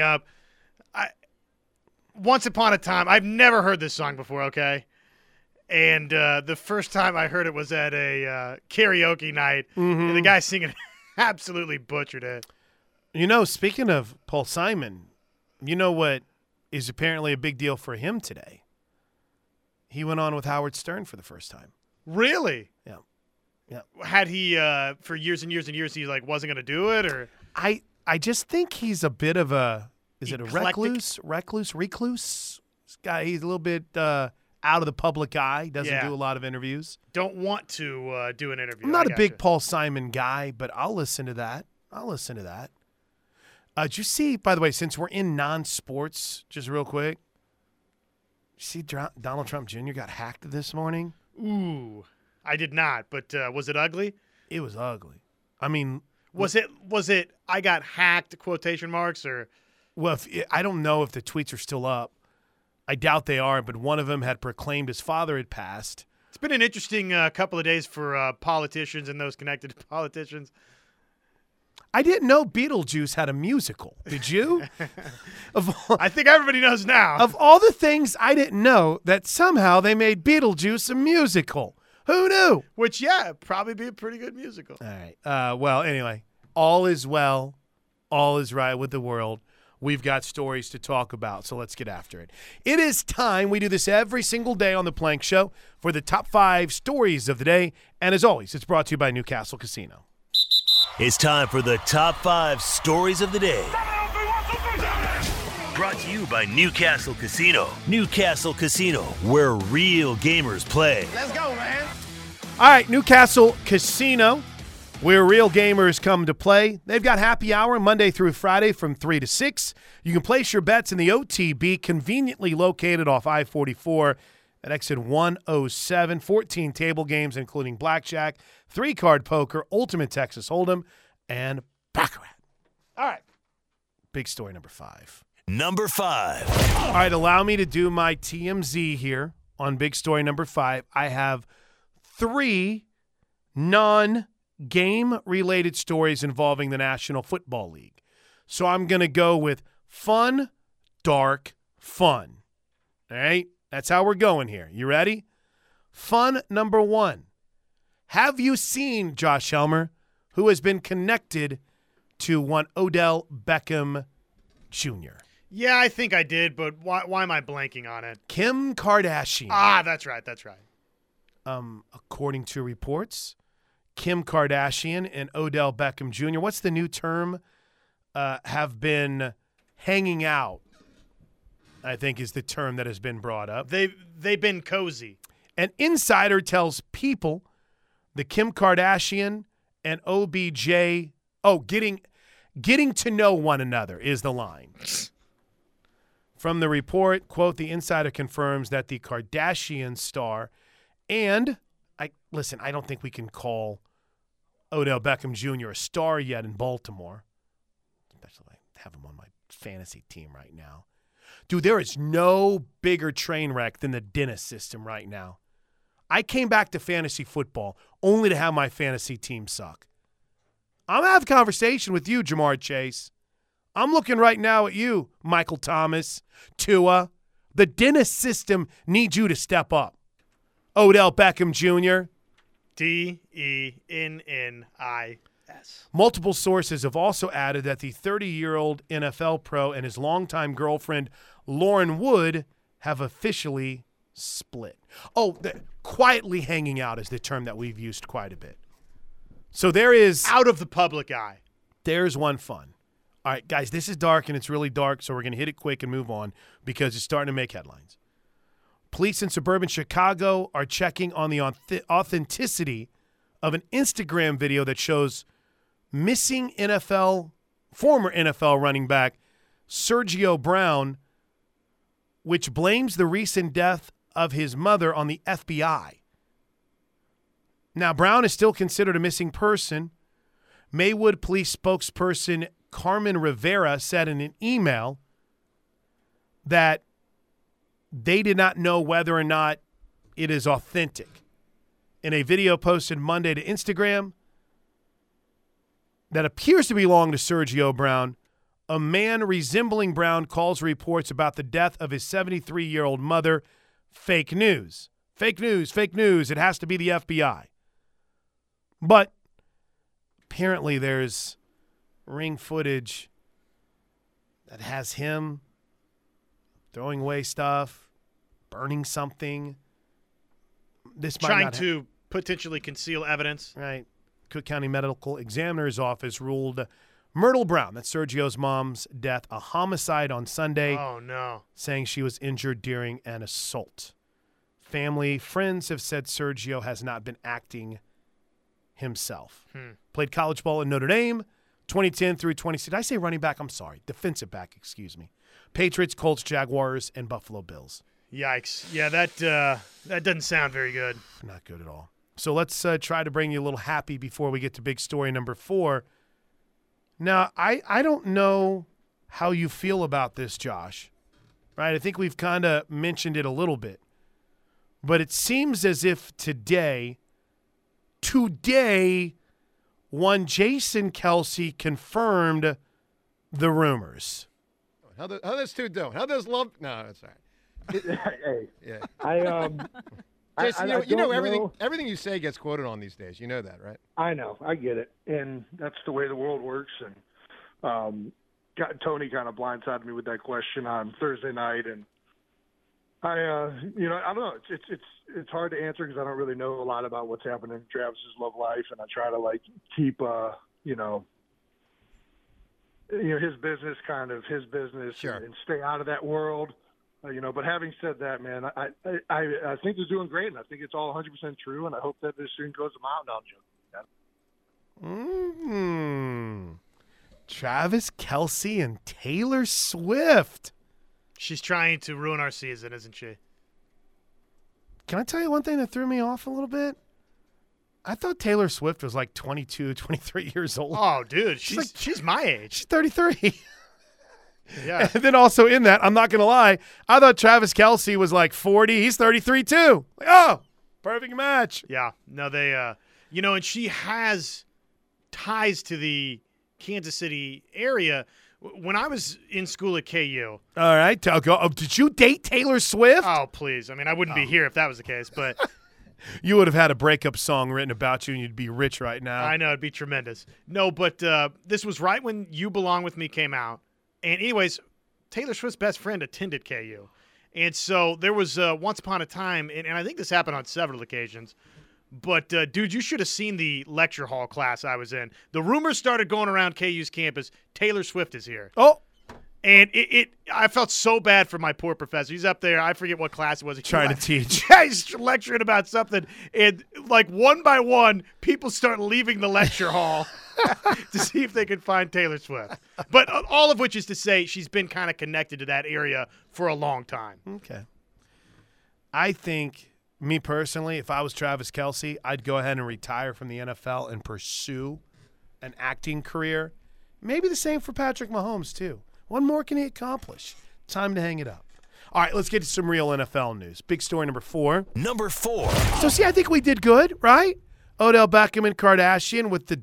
up. I once upon a time, I've never heard this song before. Okay, and uh, the first time I heard it was at a uh, karaoke night, Mm-hmm. and the guy singing absolutely butchered it. You know, speaking of Paul Simon, you know what is apparently a big deal for him today? He went on with Howard Stern for the first time. Really? Yeah. Yeah. Had he uh, for years and years and years, he like wasn't going to do it, or I I just think he's a bit of a is it a recluse, recluse, recluse? This guy, he's a little bit uh, out of the public eye. Doesn't Yeah. do a lot of interviews. don't want to uh, do an interview. I'm not I a big gotcha. Paul Simon guy, but I'll listen to that. I'll listen to that. Uh, did you see, by the way, since we're in non-sports, just real quick, see Dr- Donald Trump Jr. got hacked this morning? Ooh, I did not. But uh, was it ugly? It was ugly. I mean, Was it? Was it? I got hacked? Quotation marks or well, if, I don't know if the tweets are still up. I doubt they are, but one of them had proclaimed his father had passed. It's been an interesting uh, couple of days for uh, politicians and those connected to politicians. I didn't know Beetlejuice had a musical. Did you? of, all, I think everybody knows now. of all the things I didn't know, that somehow they made Beetlejuice a musical. Who knew? which, yeah, probably be a pretty good musical. All right. Uh, well, anyway, all is well. All is right with the world. We've got stories to talk about, so let's get after it. It is time. We do this every single day on the Plank Show for the top five stories of the day. And as always, it's brought to you by Newcastle Casino. It's time for the top five stories of the day. Brought to you by Newcastle Casino. Newcastle Casino, where real gamers play. Let's go, man. All right, Newcastle Casino, where real gamers come to play. They've got happy hour Monday through Friday from 3 to 6. You can place your bets in the OTB, conveniently located off I 44 at exit 107. 14 table games, including blackjack, three card poker, ultimate Texas Hold'em, and Baccarat. All right, big story number five. Number five. All right, allow me to do my TMZ here on big story number five. I have three non game related stories involving the National Football League. So I'm going to go with fun, dark, fun. All right, that's how we're going here. You ready? Fun number one. Have you seen Josh Helmer, who has been connected to one Odell Beckham Jr.? Yeah, I think I did, but why, why am I blanking on it? Kim Kardashian. Ah, that's right. That's right. um, according to reports, Kim Kardashian and Odell Beckham Jr. What's the new term? Uh, have been hanging out. I think is the term that has been brought up. They they've been cozy. An insider tells people the Kim Kardashian and OBJ. Oh, getting getting to know one another is the line. From the report, quote, the insider confirms that the Kardashian star and I listen, I don't think we can call Odell Beckham Jr. a star yet in Baltimore. Especially I have him on my fantasy team right now. Dude, there is no bigger train wreck than the dentist system right now. I came back to fantasy football only to have my fantasy team suck. I'm gonna have a conversation with you, Ja'Marr Chase. I'm looking right now at you, Michael Thomas, Tua. The dentist system needs you to step up. Odell Beckham Jr. D E N N I S. Multiple sources have also added that the 30 year old NFL pro and his longtime girlfriend, Lauren Wood, have officially split. Oh, the, quietly hanging out is the term that we've used quite a bit. So there is Out of the public eye. there's one fun. All right, guys, this is dark and it's really dark, so we're going to hit it quick and move on because it's starting to make headlines. Police in suburban Chicago are checking on the authenticity of an Instagram video that shows missing NFL, former NFL running back Sergio Brown, which blames the recent death of his mother on the FBI. Now, Brown is still considered a missing person. Maywood Police spokesperson Carmen Rivera said in an email that they did not know whether or not it is authentic. In a video posted Monday to Instagram that appears to belong to Sergio Brown, A man resembling Brown calls reports about the death of his 73 year old mother fake news. Fake news, fake news. It has to be the FBI. But apparently, there's ring footage that has him throwing away stuff, burning something. This might Trying not ha- to potentially conceal evidence. Right. Cook County Medical Examiner's Office ruled Myrtle Brown, that's Sergio's mom's death, a homicide on Sunday, Oh no. saying she was injured during an assault. Family, friends have said Sergio has not been acting himself. Hmm. Played college ball in Notre Dame, 2010 through 26. Did I say running back? I'm sorry. Defensive back, excuse me. Patriots, Colts, Jaguars, and Buffalo Bills. Yikes. Yeah, that uh, that doesn't sound very good. Not good at all. So let's uh, try to bring you a little happy before we get to big story number four. Now, I, I don't know how you feel about this, Josh. Right? I think we've kind of mentioned it a little bit. But it seems as if today, today, one Jason Kelce confirmed the rumors. How, the, how those two doing? How does love? No, that's all right. hey, Yeah. I um, Jason, I- you know, I you know everything. know. Everything you say gets quoted on these days. You know that, right? I know, I get it, and that's the way the world works. And um, got, Tony kind of blindsided me with that question on Thursday night, and I, uh, you know, I don't know. It's it's it's, it's hard to answer because I don't really know a lot about what's happening in Travis's love life, and I try to like keep, uh, you know, you know, his business kind of his business, Sure. and, and stay out of that world. Uh, you know, but having said that, man, I, I I I think they're doing great, and I think it's all 100% true, and I hope that this soon goes a mile down, Joe. Mm. Travis Kelce and Taylor Swift. She's trying to ruin our season, isn't she? Can I tell you one thing that threw me off a little bit? I thought Taylor Swift was like 22, 23 years old. Oh, dude, she's like- she's my age. She's 33. Yeah. and then also in that, I'm not going to lie, I thought Travis Kelce was like 40. He's 33 too. Like, oh, perfect match. Yeah. No, they uh you know, and she has ties to the Kansas City area. When I was in school at KU, All right. Go. Oh, did you date Taylor Swift? oh please. I mean, I wouldn't be here if that was the case, but You would have had a breakup song written about you and you'd be rich right now. I know it'd be tremendous. No, but uh, this was right when "You Belong with Me" came out, and anyways, Taylor Swift's best friend attended KU, and so there was uh, once upon a time, and, and I think this happened on several occasions. But uh, dude, you should have seen the lecture hall class I was in. The rumors started going around KU's campus. Taylor Swift is here, Oh, and it, it I felt so bad for my poor professor. He's up there. I forget what class it was. He trying to teach. yeah, he's lecturing about something, and like one by one, people start leaving the lecture hall to see if they can find Taylor Swift. But uh, all of which is to say, she's been kind of connected to that area for a long time. Okay. I think, me personally, if I was Travis Kelce, I'd go ahead and retire from the NFL and pursue an acting career. Maybe the same for Patrick Mahomes, too. What more can he accomplish? Time to hang it up. All right, let's get to some real NFL news. Big story number four. Number four. So, see, I think we did good, right? Odell Beckham and Kardashian with the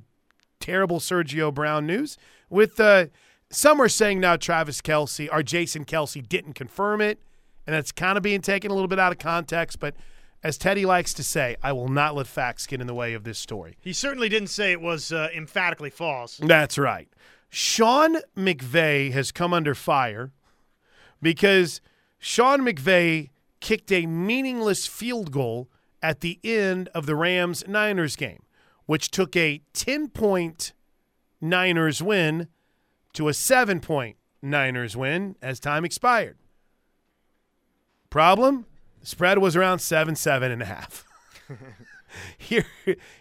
terrible Sergio Brown news. With uh, some are saying now Travis Kelsey or Jason Kelce didn't confirm it, and that's kind of being taken a little bit out of context. But as Teddy likes to say, I will not let facts get in the way of this story. He certainly didn't say it was uh, emphatically false. That's right. Sean McVay has come under fire because Sean McVay kicked a meaningless field goal at the end of the Rams Niners game, which took a 10 point Niners win to a 7 point Niners win as time expired. Problem? The spread was around seven, seven and a half. Here,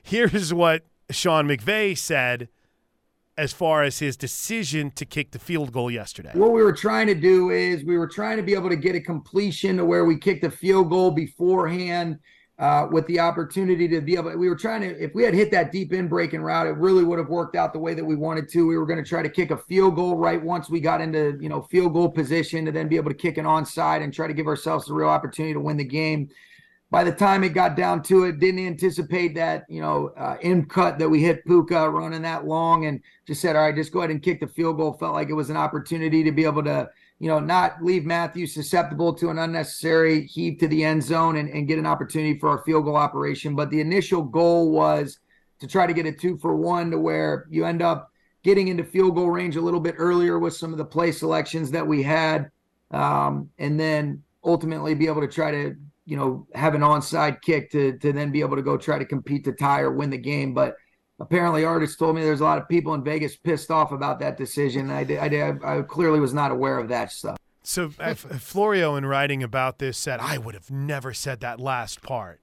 here's what Sean McVay said as far as his decision to kick the field goal yesterday. What we were trying to do is we were trying to be able to get a completion to where we kicked a field goal beforehand uh, with the opportunity to be able. We were trying to, if we had hit that deep in breaking route, it really would have worked out the way that we wanted to. We were going to try to kick a field goal right once we got into you know field goal position to then be able to kick an onside and try to give ourselves a real opportunity to win the game. by the time it got down to it, didn't anticipate that, you know, uh, in cut that we hit Puka running that long and just said, all right, just go ahead and kick the field goal. Felt like it was an opportunity to be able to, you know, not leave Matthew susceptible to an unnecessary heave to the end zone and, and get an opportunity for our field goal operation. But the initial goal was to try to get a two for one to where you end up getting into field goal range a little bit earlier with some of the play selections that we had. Um, and then ultimately be able to try to you know, have an onside kick to to then be able to go try to compete to tie or win the game. But apparently, artists told me there's a lot of people in Vegas pissed off about that decision. I did, I, did, I clearly was not aware of that stuff. So Florio, in writing about this, said I would have never said that last part.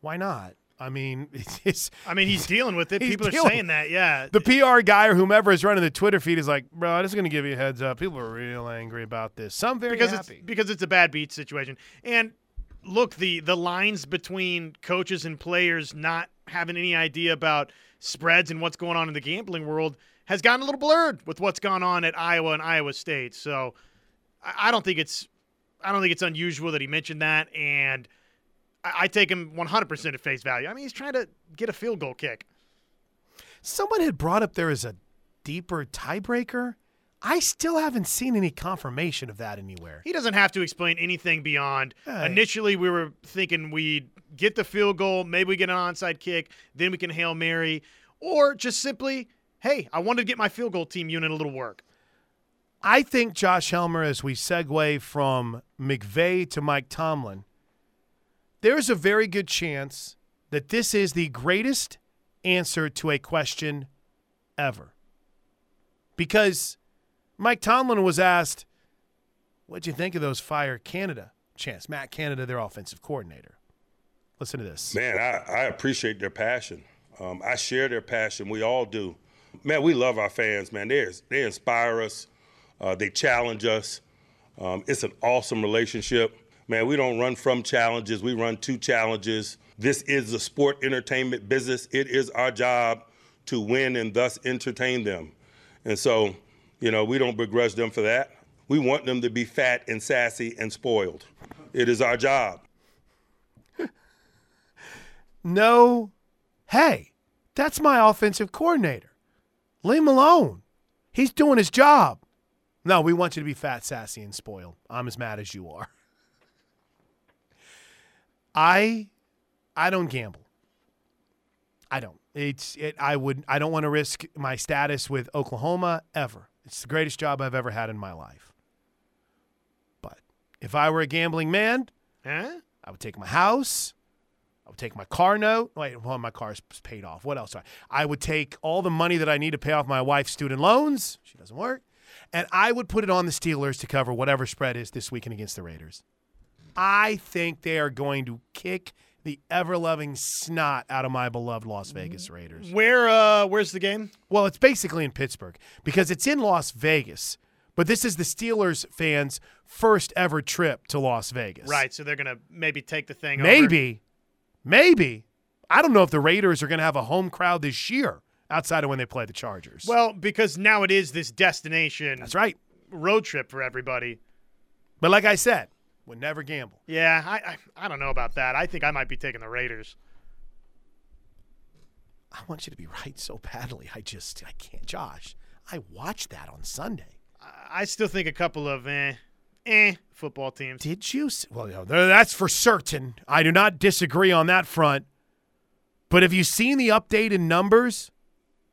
Why not? I mean, it's. I mean, he's dealing with it. He's People are saying that. Yeah. The PR guy or whomever is running the Twitter feed is like, bro, I'm just going to give you a heads up. People are real angry about this. Some very because happy. it's because it's a bad beat situation. And look, the the lines between coaches and players not having any idea about spreads and what's going on in the gambling world has gotten a little blurred with what's gone on at Iowa and Iowa State. So I, don't think it's I don't think it's unusual that he mentioned that, and I, take him 100% at face value. I mean, he's trying to get a field goal kick. Someone had brought up there as a deeper tiebreaker. I still haven't seen any confirmation of that anywhere. He doesn't have to explain anything beyond. Hey. Initially, we were thinking we'd get the field goal, maybe we get an onside kick, then we can hail Mary, or just simply, hey, I wanted to get my field goal team unit a little work. I think Josh Helmer, as we segue from McVay to Mike Tomlin, there's a very good chance that this is the greatest answer to a question ever. Because Mike Tomlin was asked, What'd you think of those Fire Canada chants? Matt Canada, their offensive coordinator. Listen to this. Man, I, I appreciate their passion. Um, I share their passion. We all do. Man, we love our fans, man. They, they inspire us, uh, they challenge us. Um, it's an awesome relationship. Man, we don't run from challenges, we run to challenges. This is the sport entertainment business. It is our job to win and thus entertain them. And so, you know, we don't begrudge them for that. We want them to be fat and sassy and spoiled. It is our job. No, hey, that's my offensive coordinator. Leave him alone. He's doing his job. No, we want you to be fat, sassy, and spoiled. I'm as mad as you are. I I don't gamble. I don't. It's it I would I don't want to risk my status with Oklahoma ever. It's the greatest job I've ever had in my life. But if I were a gambling man, Huh? I would take my house. I would take my car note. Wait, well, my car's paid off. What else? I would take all the money that I need to pay off my wife's student loans. She doesn't work. And I would put it on the Steelers to cover whatever spread is this weekend against the Raiders. I think they are going to kick the ever loving snot out of my beloved Las Vegas Raiders. Where uh where's the game? Well, it's basically in Pittsburgh because it's in Las Vegas, but this is the Steelers fans' first ever trip to Las Vegas. Right, so they're gonna maybe take the thing over. Maybe, maybe. I don't know if the Raiders are going to have a home crowd this year outside of when they play the Chargers. Well, because now it is this destination that's right. road trip for everybody. But like I said, would never gamble. Yeah, I, I I don't know about that. I think I might be taking the Raiders. I want you to be right so badly. I just, I can't. Josh, I watched that on Sunday. I- I still think a couple of eh, eh football teams. Did you? Well, you know, that's for certain. I do not disagree on that front. But have you seen the updated numbers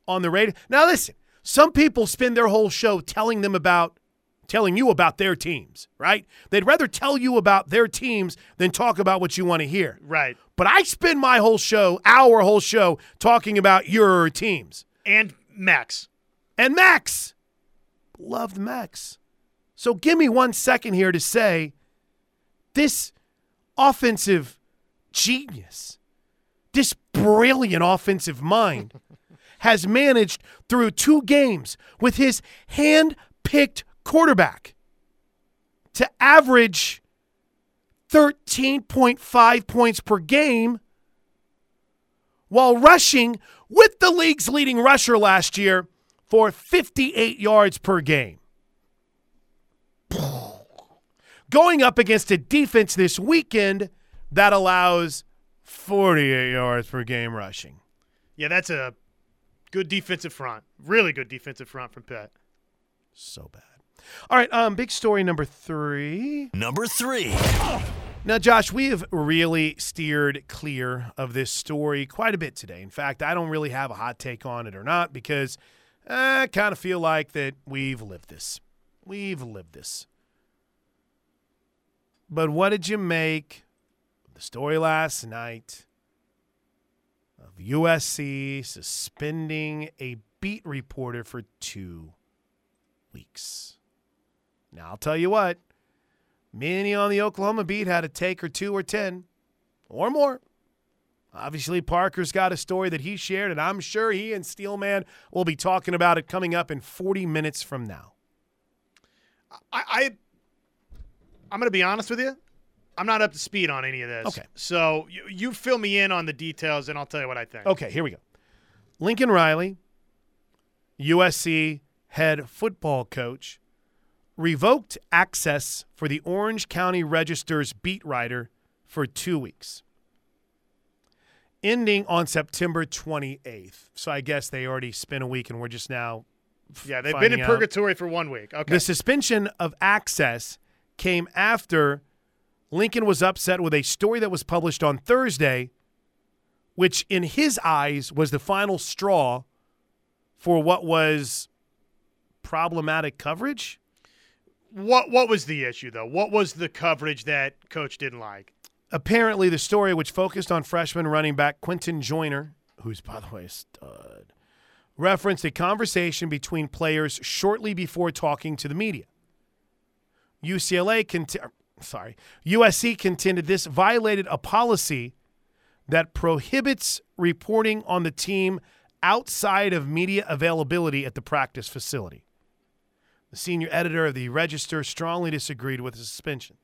on the radio? Now, listen, some people spend their whole show telling them about, telling you about their teams, right? They'd rather tell you about their teams than talk about what you want to hear. Right. But I spend my whole show, our whole show, talking about your teams. And Max. And Max. Loved Max. So give me one second here to say this offensive genius, this brilliant offensive mind has managed through two games with his hand picked quarterback to average 13.5 points per game while rushing with the league's leading rusher last year for 58 yards per game. Going up against a defense this weekend that allows 48 yards per game rushing. Yeah, that's a good defensive front. Really good defensive front from Pitt. So bad. All right, um, big story number three. Number three. Now, Josh, we have really steered clear of this story quite a bit today. In fact, I don't really have a hot take on it or not because I kind of feel like that we've lived this. We've lived this. But what did you make of the story last night of USC suspending a beat reporter for two weeks? Now, I'll tell you what, many on the Oklahoma beat had a take or two or 10 or more. Obviously, Parker's got a story that he shared, and I'm sure he and Steelman will be talking about it coming up in 40 minutes from now. I, I I'm going to be honest with you. I'm not up to speed on any of this. Okay. So you, you fill me in on the details, and I'll tell you what I think. Okay, here we go. Lincoln Riley, USC head football coach, revoked access for the Orange County Register's beat writer for two weeks, ending on September 28th. So I guess they already spent a week and we're just now. Yeah, they've been in out. purgatory for one week. Okay. The suspension of access came after Lincoln was upset with a story that was published on Thursday, which in his eyes was the final straw for what was problematic coverage. what what was the issue though? What was the coverage that coach didn't like? Apparently, the story, which focused on freshman running back Quinten Joyner, who's, by the way, a stud, referenced a conversation between players shortly before talking to the media. UCLA cont- sorry, USC contended this violated a policy that prohibits reporting on the team outside of media availability at the practice facility. The senior editor of the Register strongly disagreed with the suspension.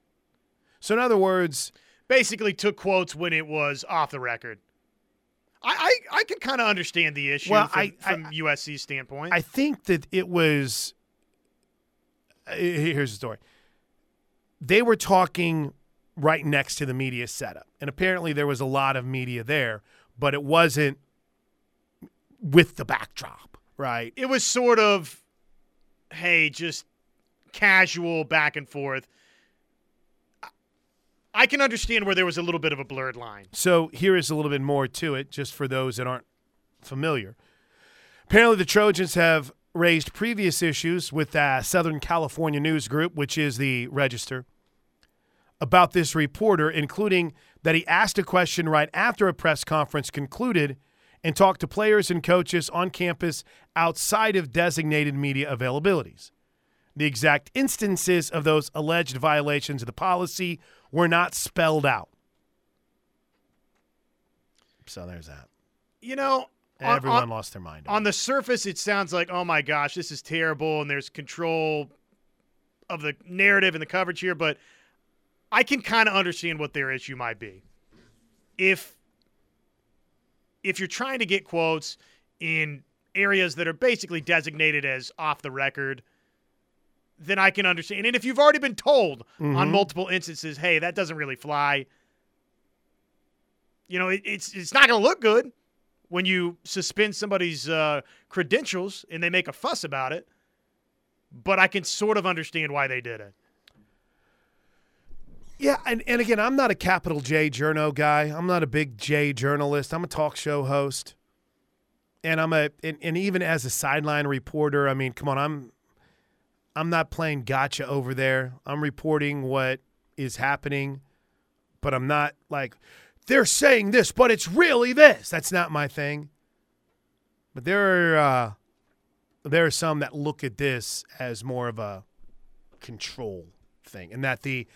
So, in other words, Basically, took quotes when it was off the record. I I, I could kind of understand the issue Well, from, I- I- USC's standpoint. I think that it was. uh, Here's the story. They were talking right next to the media setup, and apparently there was a lot of media there, but it wasn't with the backdrop, right? it was sort of, hey, just casual back and forth. I- can understand where there was a little bit of a blurred line. So here is a little bit more to it, just for those that aren't familiar. Apparently, the Trojans have raised previous issues with uh, Southern California News Group, which is the Register, about this reporter, including that he asked a question right after a press conference concluded and talked to players and coaches on campus outside of designated media availabilities. The exact instances of those alleged violations of the policy were not spelled out. So there's that. You know, Everyone on, lost their mind. on the surface, it sounds like, oh my gosh, this is terrible, and there's control of the narrative and the coverage here, but I can kind of understand what their issue might be. If if you're trying to get quotes in areas that are basically designated as off the record, then I can understand. And if you've already been told on multiple instances, hey, that doesn't really fly, you know, it, it's it's not going to look good when you suspend somebody's uh, credentials and they make a fuss about it. But I can sort of understand why they did it. Yeah, and, and again, I'm not a capital J journo guy. I'm not a big J journalist. I'm a talk show host. And I'm a and, and even as a sideline reporter, I mean, come on, I'm I'm not playing gotcha over there. I'm reporting what is happening, but I'm not like they're saying this, but it's really this. That's not my thing. But there are uh, there are some that look at this as more of a control thing, and that the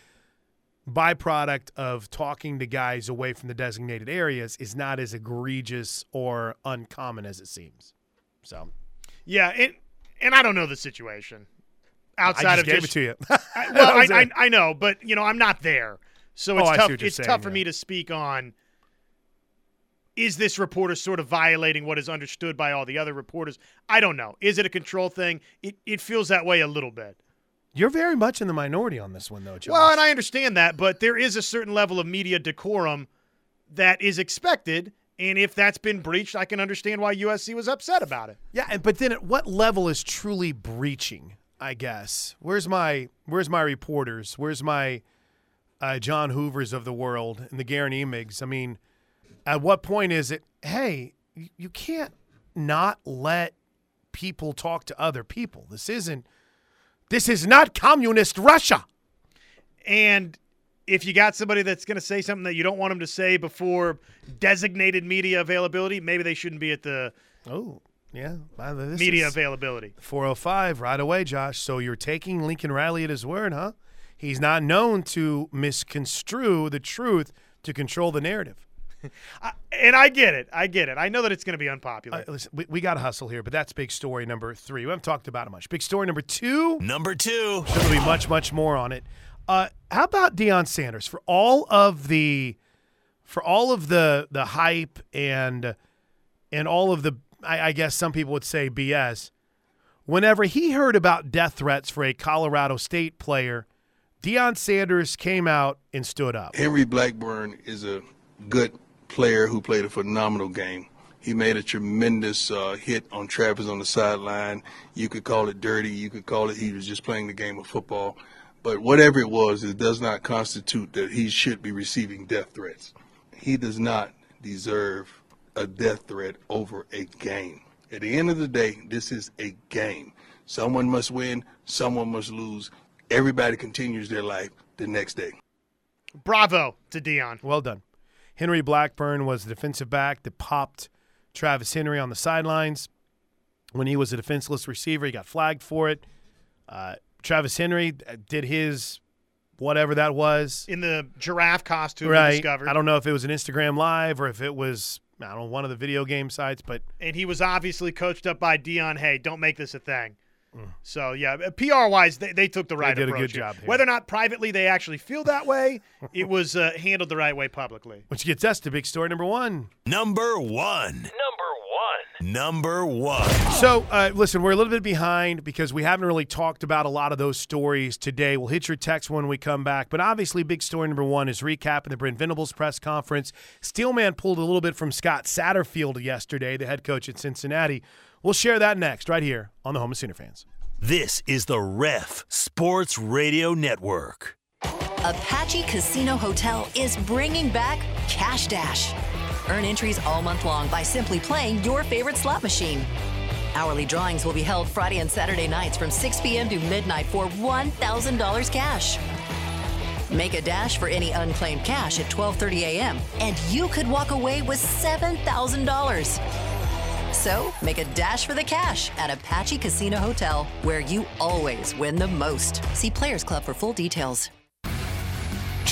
byproduct of talking to guys away from the designated areas is not as egregious or uncommon as it seems. So Yeah, and and I don't know the situation outside of gave just, it to you. I, well, I, I. I know, but you know, I'm not there, so Oh, it's see tough. It's saying, tough for yeah. me to speak on. Is this reporter sort of violating what is understood by all the other reporters? I don't know. Is it a control thing? It it feels that way a little bit. You're very much in the minority on this one, though, Josh. Well, and I understand that, but there is a certain level of media decorum that is expected. And if that's been breached, I can understand why USC was upset about it. Yeah, and- but then at what level is truly breaching? I guess. Where's my Where's my reporters? Where's my uh, John Hoovers of the world and the Guerin Emigs? I mean, at what point is it? Hey, you, you can't not let people talk to other people. This isn't. This is not communist Russia. And if you got somebody that's going to say something that you don't want them to say before designated media availability, maybe they shouldn't be at the Oh, yeah. Wow, this media availability. 405 right away, Josh. So you're taking Lincoln Riley at his word, huh? He's not known to misconstrue the truth to control the narrative. And I get it. I get it. I know that it's going to be unpopular. Uh, listen, we, we got to hustle here, but that's big story number three. We haven't talked about it much. Big story number two. Number two. There'll be much, much more on it. Uh, how about Deion Sanders for all of the, for all of the the hype and and all of the, I, I guess some people would say BS. Whenever he heard about death threats for a Colorado State player, Deion Sanders came out and stood up. Henry Blackburn is a good player who played a phenomenal game. He made a tremendous uh, hit on Travis on the sideline. You could call it dirty. You could call it he was just playing the game of football. But whatever it was, it does not constitute that he should be receiving death threats. He does not deserve a death threat over a game. At the end of the day, this is a game. Someone must win, someone must lose. Everybody continues their life the next day. Bravo to Deion. Well done. Henry Blackburn was the defensive back that popped Travis Henry on the sidelines when he was a defenseless receiver. He got flagged for it. Uh, Travis Henry did his whatever that was. In the giraffe costume we right. discovered. I don't know if it was an Instagram live or if it was I don't know one of the video game sites, but and he was obviously coached up by Deion. Hey, don't make this a thing. So yeah, PR wise, they, they took the right Mm. did a good here. job here. Whether or not privately they actually feel that way, it was uh, handled the right way publicly. which gets us to big story number one. Number one. Number one. Number one. So, uh, listen, we're a little bit behind because we haven't really talked about a lot of those stories today. We'll hit your text when we come back. But obviously, big story number one is recapping the Brent Venables press conference. Steelman pulled a little bit from Scott Satterfield yesterday, the head coach at Cincinnati. We'll share that next, right here on the Home of Sooner Fans. This is the Ref Sports Radio Network. Apache Casino Hotel is bringing back Cash Dash. Earn entries all month long by simply playing your favorite slot machine. Hourly drawings will be held Friday and Saturday nights from 6 p.m. to midnight for $1,000 cash. Make a dash for any unclaimed cash at 12:30 a.m. and you could walk away with $7,000. So, make a dash for the cash at Apache Casino Hotel, where you always win the most. See Players Club for full details.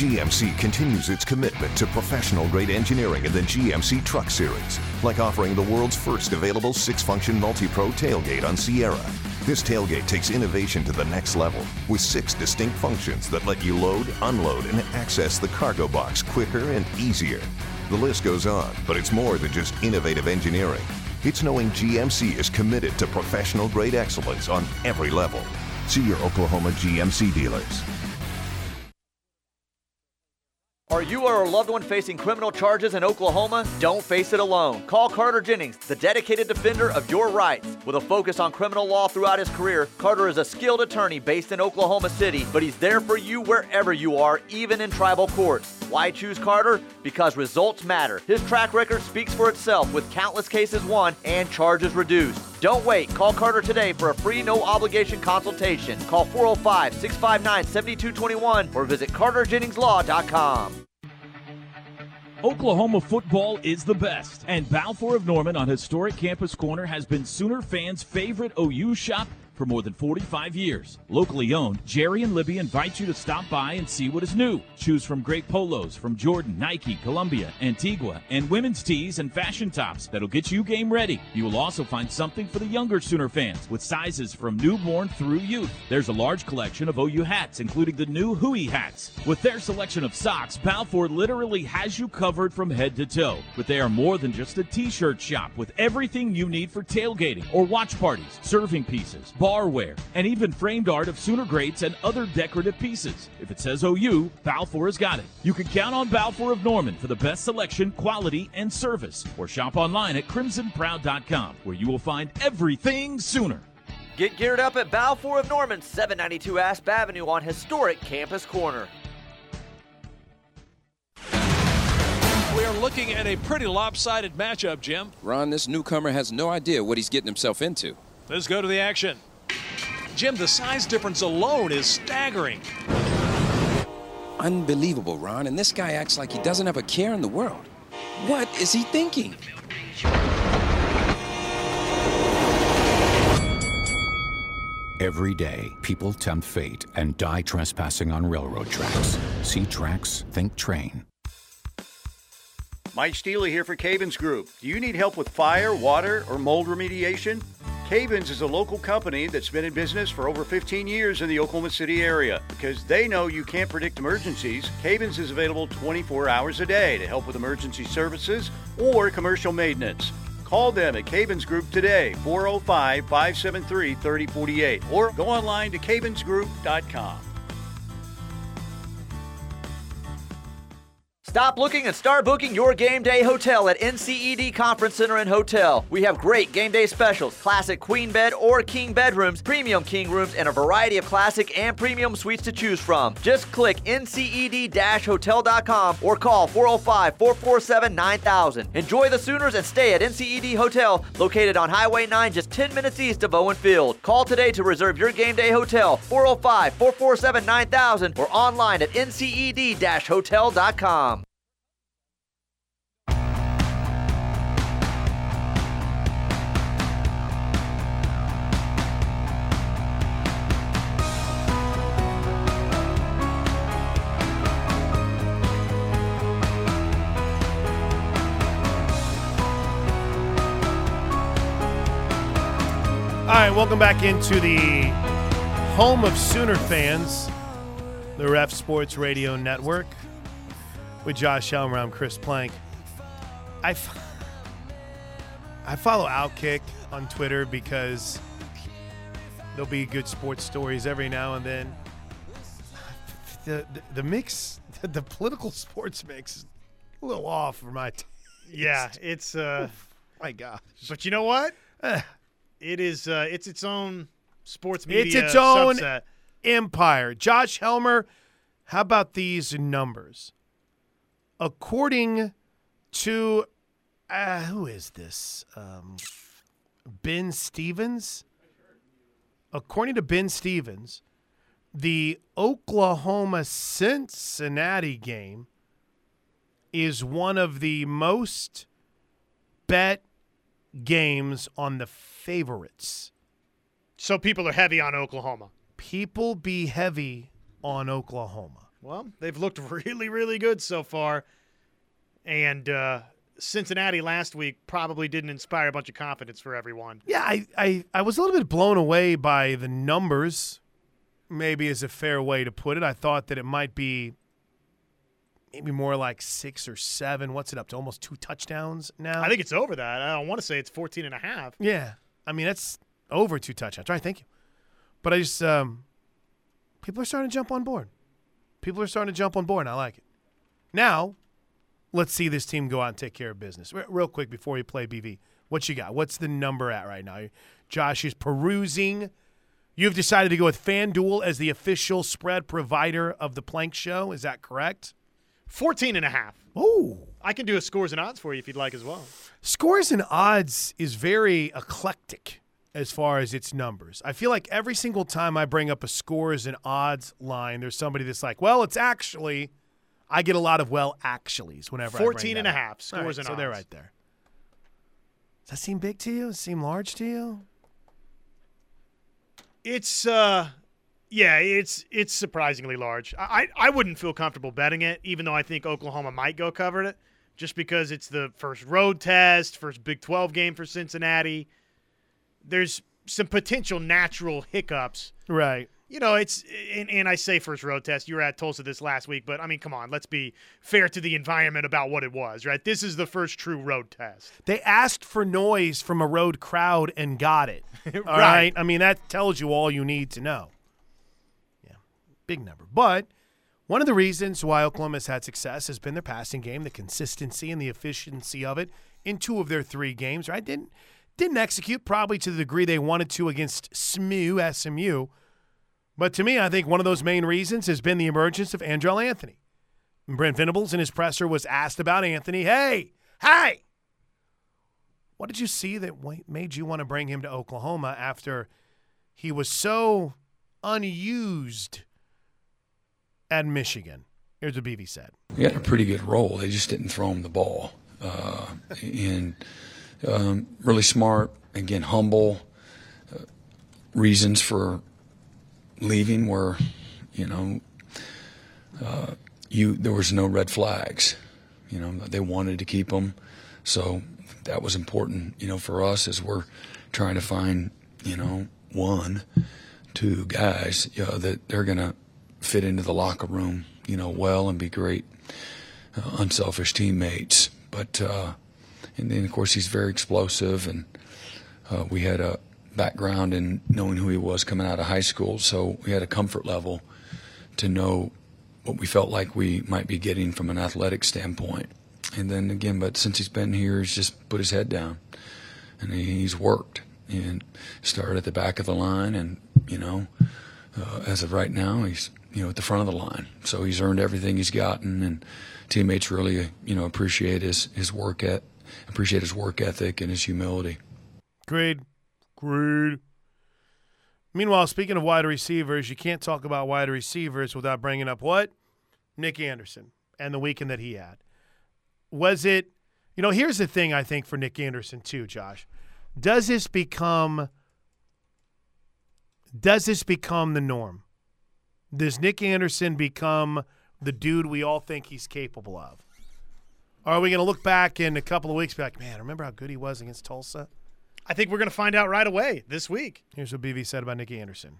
GMC continues its commitment to professional grade engineering in the GMC Truck Series, like offering the world's first available six function multi pro tailgate on Sierra. This tailgate takes innovation to the next level with six distinct functions that let you load, unload, and access the cargo box quicker and easier. The list goes on, but it's more than just innovative engineering. It's knowing GMC is committed to professional grade excellence on every level. See your Oklahoma GMC dealers. Are you or a loved one facing criminal charges in Oklahoma? Don't face it alone. Call Carter Jennings, the dedicated defender of your rights. With a focus on criminal law throughout his career, Carter is a skilled attorney based in Oklahoma City, but he's there for you wherever you are, even in tribal courts. Why choose Carter? Because results matter. His track record speaks for itself with countless cases won and charges reduced. Don't wait. Call Carter today for a free, no obligation consultation. Call 405 659 7221 or visit carterjenningslaw.com. Oklahoma football is the best, and Balfour of Norman on historic Campus Corner has been Sooner fans' favorite OU shop for more than 45 years. Locally owned, Jerry and Libby invite you to stop by and see what is new. Choose from great polos from Jordan, Nike, Columbia, Antigua, and women's tees and fashion tops that'll get you game ready. You will also find something for the younger Sooner fans with sizes from newborn through youth. There's a large collection of OU hats, including the new Hui hats. With their selection of socks, Balfour literally has you covered from head to toe. But they are more than just a t-shirt shop with everything you need for tailgating or watch parties, serving pieces, ball barware, and even framed art of Sooner greats and other decorative pieces. If it says OU, Balfour has got it. You can count on Balfour of Norman for the best selection, quality, and service. Or shop online at crimsonproud.com, where you will find everything Sooner. Get geared up at Balfour of Norman, 792 Asp Avenue on historic Campus Corner. We are looking at a pretty lopsided matchup, Jim. Ron, this newcomer has no idea what he's getting himself into. Let's go to the action. Jim, the size difference alone is staggering. Unbelievable, Ron, and this guy acts like he doesn't have a care in the world. What is he thinking? Every day, people tempt fate and die trespassing on railroad tracks. See tracks, think train. Mike Steely here for Cavens Group. Do you need help with fire, water, or mold remediation? Cavens is a local company that's been in business for over 15 years in the Oklahoma City area. Because they know you can't predict emergencies, Cavens is available 24 hours a day to help with emergency services or commercial maintenance. Call them at Cavens Group today, 405 573 3048, or go online to cavensgroup.com. Stop looking and start booking your game day hotel at NCED Conference Center and Hotel. We have great game day specials, classic queen bed or king bedrooms, premium king rooms, and a variety of classic and premium suites to choose from. Just click nced-hotel.com or call 405-447-9000. Enjoy the Sooners and stay at NCED Hotel, located on Highway 9 just 10 minutes east of Owen Field. Call today to reserve your game day hotel, 405-447-9000 or online at nced-hotel.com. All right, welcome back into the home of Sooner fans, the Ref Sports Radio Network. With Josh Helmer, I'm Chris Plank. I, f- I follow Outkick on Twitter because there'll be good sports stories every now and then. The, the, the mix, the political sports mix, is a little off for my taste. Yeah, it's uh my gosh. But you know what? it is uh it's its own sports media It's its own subset. empire. Josh Helmer, how about these numbers? According to uh, who is this? Um, ben Stevens. According to Ben Stevens, the Oklahoma Cincinnati game is one of the most bet games on the favorites. So people are heavy on Oklahoma. People be heavy on Oklahoma. Well, they've looked really, really good so far. And uh, Cincinnati last week probably didn't inspire a bunch of confidence for everyone. Yeah, I, I, I was a little bit blown away by the numbers, maybe is a fair way to put it. I thought that it might be maybe more like six or seven. What's it up to? Almost two touchdowns now? I think it's over that. I want to say it's 14 and a half. Yeah. I mean, that's over two touchdowns. Right, thank you. But I just, um, people are starting to jump on board. People are starting to jump on board, and I like it. Now, let's see this team go out and take care of business. Real quick before you play BV, what you got? What's the number at right now? Josh is perusing. You've decided to go with FanDuel as the official spread provider of the Plank Show. Is that correct? 14 and a half. Oh. I can do a scores and odds for you if you'd like as well. Scores and odds is very eclectic as far as its numbers. I feel like every single time I bring up a scores and odds line, there's somebody that's like, well, it's actually, I get a lot of well actuallys whenever I 14 and a up. half All right, scores and so odds. So they're right there. Does that seem big to you? Does it seem large to you? It's uh yeah, it's it's surprisingly large. I I I wouldn't feel comfortable betting it, even though I think Oklahoma might go cover it, just because it's the first road test, first Big 12 game for Cincinnati. There's some potential natural hiccups Right. you know, it's and, and, I say first road test. You were at Tulsa this last week, but I mean, come on, let's be fair to the environment about what it was, right? This is the first true road test. They asked for noise from a road crowd and got it. All right. right. I mean, that tells you all you need to know. Big number. But one of the reasons why Oklahoma has had success has been their passing game, the consistency and the efficiency of it in two of their three games. Right? Didn't didn't execute probably to the degree they wanted to against SMU, SMU but to me, I think one of those main reasons has been the emergence of Andrel Anthony. Brent Venables in his presser was asked about Anthony. Hey, hey, what did you see that made you want to bring him to Oklahoma after he was so unused at Michigan? Here's what BV said. He had a pretty good role. They just didn't throw him the ball. Uh, and um, really smart, again, humble. Uh, reasons for leaving were, you know, uh, you there was no red flags. You know, they wanted to keep him. so that was important. You know, for us as we're trying to find, you know, one, two guys you know, that they're gonna fit into the locker room, you know, well and be great, uh, unselfish teammates. But uh, and then of course he's very explosive, and uh, we had a background in knowing who he was coming out of high school, so we had a comfort level to know what we felt like we might be getting from an athletic standpoint. And then again, but since he's been here, he's just put his head down and he's worked and started at the back of the line. And, you know, uh, as of right now, he's, you know, at the front of the line. So he's earned everything he's gotten and teammates really, you know, appreciate his, his work at, appreciate his work ethic and his humility. Great Agreed. Meanwhile, speaking of wide receivers, you can't talk about wide receivers without bringing up what? Nic Anderson and the weekend that he had. Was it, you know, here's the thing I think for Nic Anderson too, Josh. Does this become does this become the norm? Does Nic Anderson become the dude we all think he's capable of? Or are we going to look back in a couple of weeks be like, man, remember how good he was against Tulsa? I think we're going to find out right away this week. Here's what BV said about Nicky Anderson.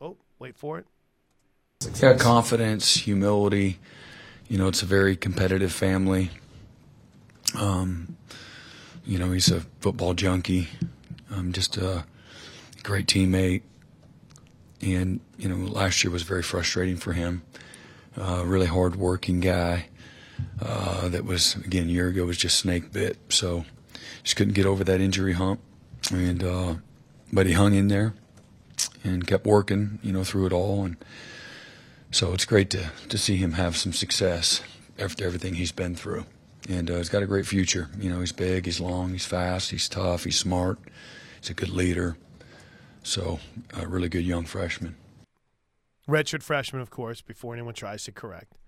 Oh, wait for it. Yeah, confidence, humility. You know, it's a very competitive family. Um, you know, he's a football junkie. Um, just a great teammate. And, you know, last year was very frustrating for him. Uh, really hard working guy. Uh, that was, again, a year ago was just snake bit. So just couldn't get over that injury hump and uh, but he hung in there and kept working, you know, through it all, and so it's great to to see him have some success after everything he's been through, and uh, he's got a great future. You know, he's big, he's long, he's fast, he's tough, he's smart, he's a good leader, so a really good young freshman. Redshirt freshman, of course, before anyone tries to correct.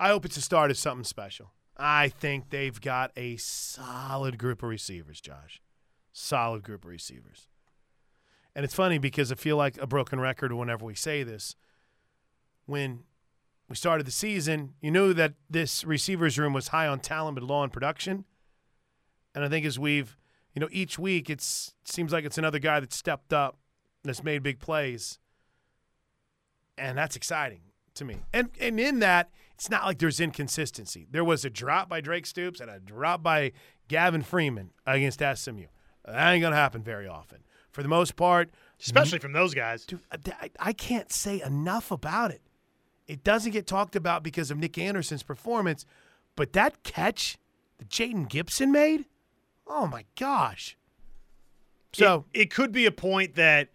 I hope it's a start of something special. I think they've got a solid group of receivers, Josh solid group of receivers. And it's funny because I feel like a broken record whenever we say this. When we started the season, you knew that this receivers room was high on talent but low on production. And I think as we've, you know, each week it's it seems like it's another guy that stepped up that's made big plays. And that's exciting to me. And and in that, it's not like there's inconsistency. There was a drop by Drake Stoops and a drop by Gavin Freeman against SMU. That ain't gonna happen very often. For the most part, especially from those guys. Dude, I, I can't say enough about it. It doesn't get talked about because of Nic Anderson's performance, but that catch that Jayden Gibson made, oh my gosh. So it, it could be a point that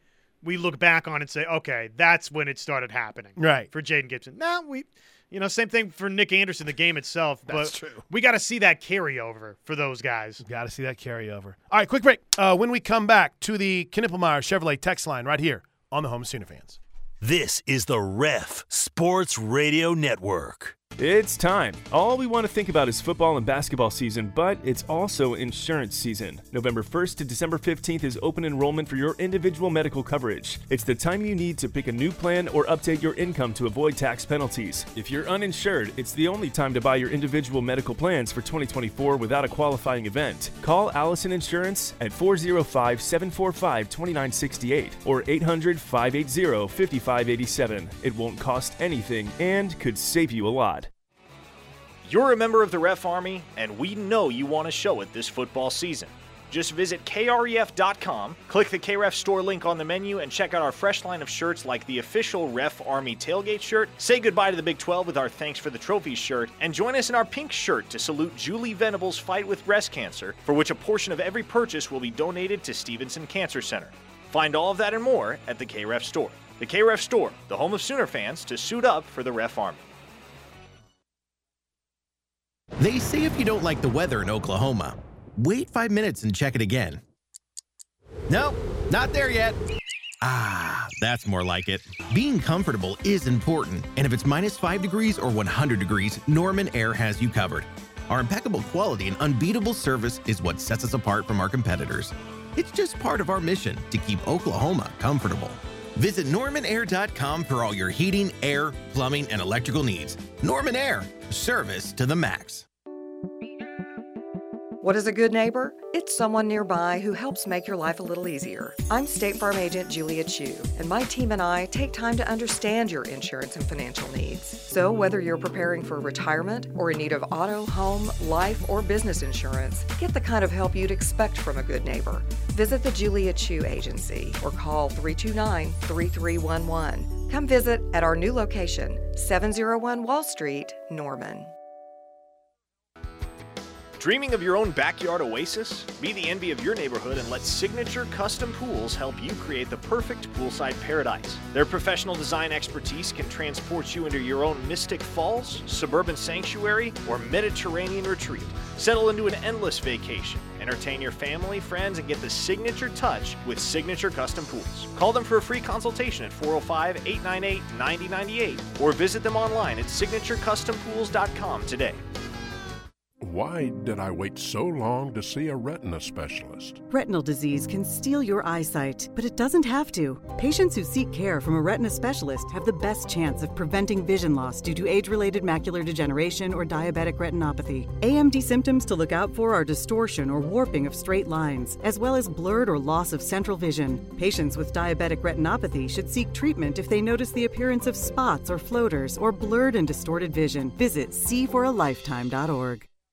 we look back on and say, okay, that's when it started happening. Right. For Jayden Gibson. Now we you know, same thing for Nic Anderson, the game itself. That's but true. We got to see that carryover for those guys. Got to see that carryover. All right, quick break. Uh, when we come back to the Knippelmeyer Chevrolet text line right here on the Home Sooner Fans. This is the Ref Sports Radio Network. It's time. All we want to think about is football and basketball season, but it's also insurance season. November 1st to December 15th is open enrollment for your individual medical coverage. It's the time you need to pick a new plan or update your income to avoid tax penalties. If you're uninsured, it's the only time to buy your individual medical plans for 2024 without a qualifying event. Call Allison Insurance at 405 745 2968 or 800 580 5587. It won't cost anything and could save you a lot. You're a member of the Ref Army, and we know you want to show it this football season. Just visit kref.com, click the KREF store link on the menu, and check out our fresh line of shirts like the official Ref Army tailgate shirt. Say goodbye to the Big 12 with our Thanks for the Trophies shirt, and join us in our pink shirt to salute Julie Venable's fight with breast cancer, for which a portion of every purchase will be donated to Stevenson Cancer Center. Find all of that and more at the KREF store. The KREF store, the home of Sooner fans, to suit up for the Ref Army. They say if you don't like the weather in Oklahoma, wait five minutes and check it again. Nope, not there yet. Ah, that's more like it. Being comfortable is important, and if it's minus 5 degrees or 100 degrees, Norman Air has you covered. Our impeccable quality and unbeatable service is what sets us apart from our competitors. It's just part of our mission to keep Oklahoma comfortable. Visit normanair.com for all your heating, air, plumbing, and electrical needs. Norman Air, service to the max. What is a good neighbor? It's someone nearby who helps make your life a little easier. I'm State Farm Agent Julia Chu, and my team and I take time to understand your insurance and financial needs. So, whether you're preparing for retirement or in need of auto, home, life, or business insurance, get the kind of help you'd expect from a good neighbor. Visit the Julia Chu Agency or call 329 3311. Come visit at our new location, 701 Wall Street, Norman. Dreaming of your own backyard oasis? Be the envy of your neighborhood and let Signature Custom Pools help you create the perfect poolside paradise. Their professional design expertise can transport you into your own Mystic Falls, suburban sanctuary, or Mediterranean retreat. Settle into an endless vacation. Entertain your family, friends, and get the signature touch with Signature Custom Pools. Call them for a free consultation at 405 898 9098 or visit them online at signaturecustompools.com today. Why did I wait so long to see a retina specialist? Retinal disease can steal your eyesight, but it doesn't have to. Patients who seek care from a retina specialist have the best chance of preventing vision loss due to age related macular degeneration or diabetic retinopathy. AMD symptoms to look out for are distortion or warping of straight lines, as well as blurred or loss of central vision. Patients with diabetic retinopathy should seek treatment if they notice the appearance of spots or floaters or blurred and distorted vision. Visit seeforalifetime.org.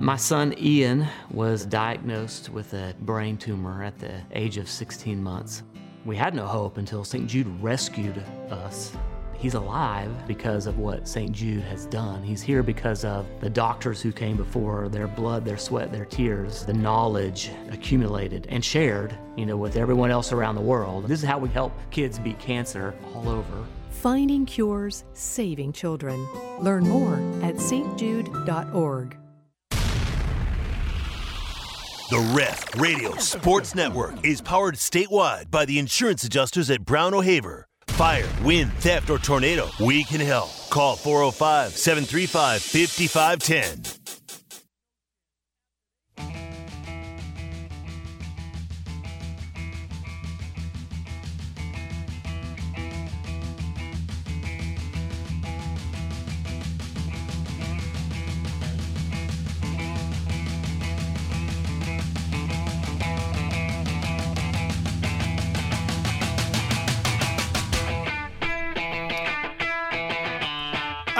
My son Ian was diagnosed with a brain tumor at the age of 16 months. We had no hope until St. Jude rescued us. He's alive because of what St. Jude has done. He's here because of the doctors who came before, their blood, their sweat, their tears, the knowledge accumulated and shared, you know, with everyone else around the world. This is how we help kids beat cancer all over. Finding cures, saving children. Learn more at stjude.org. The Ref Radio Sports Network is powered statewide by the insurance adjusters at Brown O'Haver. Fire, wind, theft, or tornado, we can help. Call 405 735 5510.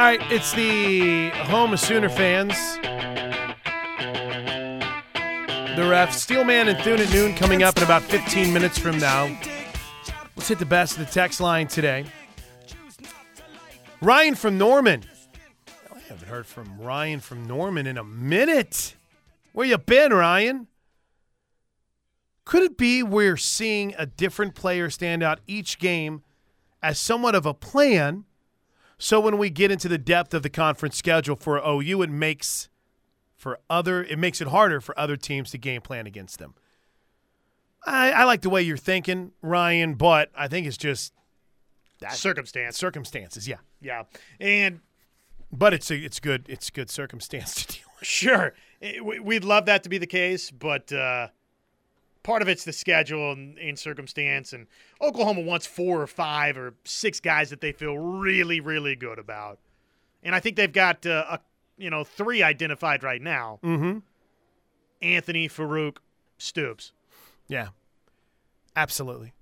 Right, it's the home of Sooner fans. The ref, Steelman and Thune at noon coming up in about 15 minutes from now. Let's hit the best of the text line today. Ryan from Norman. I haven't heard from Ryan from Norman in a minute. Where you been, Ryan? Could it be we're seeing a different player stand out each game as somewhat of a plan? So when we get into the depth of the conference schedule for OU, it makes for other it makes it harder for other teams to game plan against them. I, I like the way you're thinking, Ryan, but I think it's just that Circumstance. circumstances. Yeah, Yeah. And but it's a, it's good it's good circumstance to deal with. Sure. It- we- We'd love that to be the case, but uh, part of it's the schedule and, and circumstance. And Oklahoma wants four or five or six guys that they feel really, really good about. And I think they've got, uh, a, you know, three identified right now Mm-hmm. Anthony, Farooq, Stoops. Yeah, absolutely.